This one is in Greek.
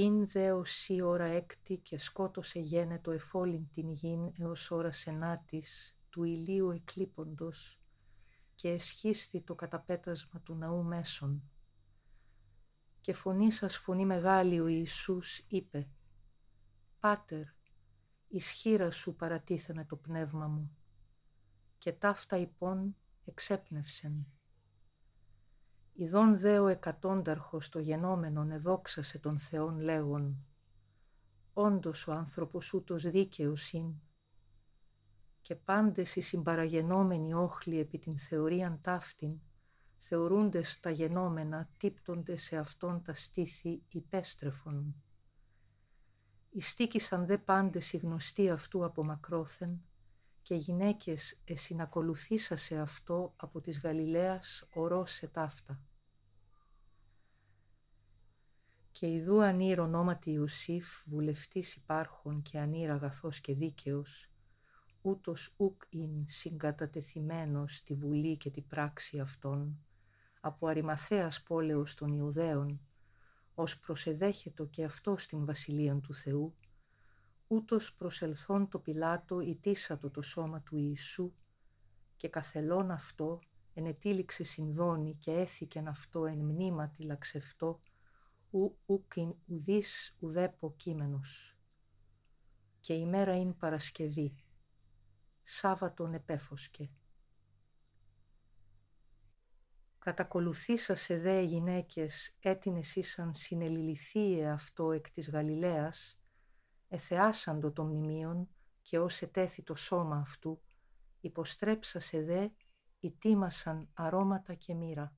Ήν δε η ώρα έκτη και σκότωσε γένετο εφόλην την γην έως ώρα σενάτης του ηλίου εκλείποντος και εσχίστη το καταπέτασμα του ναού μέσων. Και φωνή σας φωνή μεγάλη ο Ιησούς είπε «Πάτερ, ισχύρα σου παρατίθενε το πνεύμα μου» και ταύτα υπόν εξέπνευσεν. Ιδών δε ο εκατόνταρχος το γενόμενον εδόξασε τον Θεόν λέγον «Όντως ο άνθρωπος ούτως δίκαιος ειν» και πάντες οι συμπαραγενόμενοι όχλοι επί την θεωρίαν ταύτην θεωρούντες τα γενόμενα τύπτονται σε αυτόν τα στήθη υπέστρεφον. Ιστίκησαν δε πάντες οι γνωστοί αυτού από μακρόθεν και γυναίκες εσυνακολουθήσασε αυτό από της Γαλιλαίας ορός σε ταύτα. Και ιδού ανήρ ονόματι Ιωσήφ, βουλευτής υπάρχων και ανήρ αγαθός και δίκαιος, ούτως ουκ ειν συγκατατεθειμένος στη βουλή και τη πράξη αυτών, από αριμαθέας πόλεως των Ιουδαίων, ως προσεδέχετο και αυτό στην βασιλείαν του Θεού, ούτως προσελθόν το Πιλάτο ητήσατο το σώμα του Ιησού και καθελών αυτό ενετήληξε συνδόνη και έθηκεν αυτό εν μνήματι λαξευτό ου ουκιν ουδής ουδέπο κείμενος. Και η μέρα είναι Παρασκευή, Σάββατον επέφωσκε. Κατακολουθήσασε δε γυναίκες έτινες ήσαν συνελιληθείε αυτό εκ της Γαλιλαίας, εθεάσαντο το μνημείον και ως ετέθη το σώμα αυτού, υποστρέψασε δε, ητίμασαν αρώματα και μοίρα.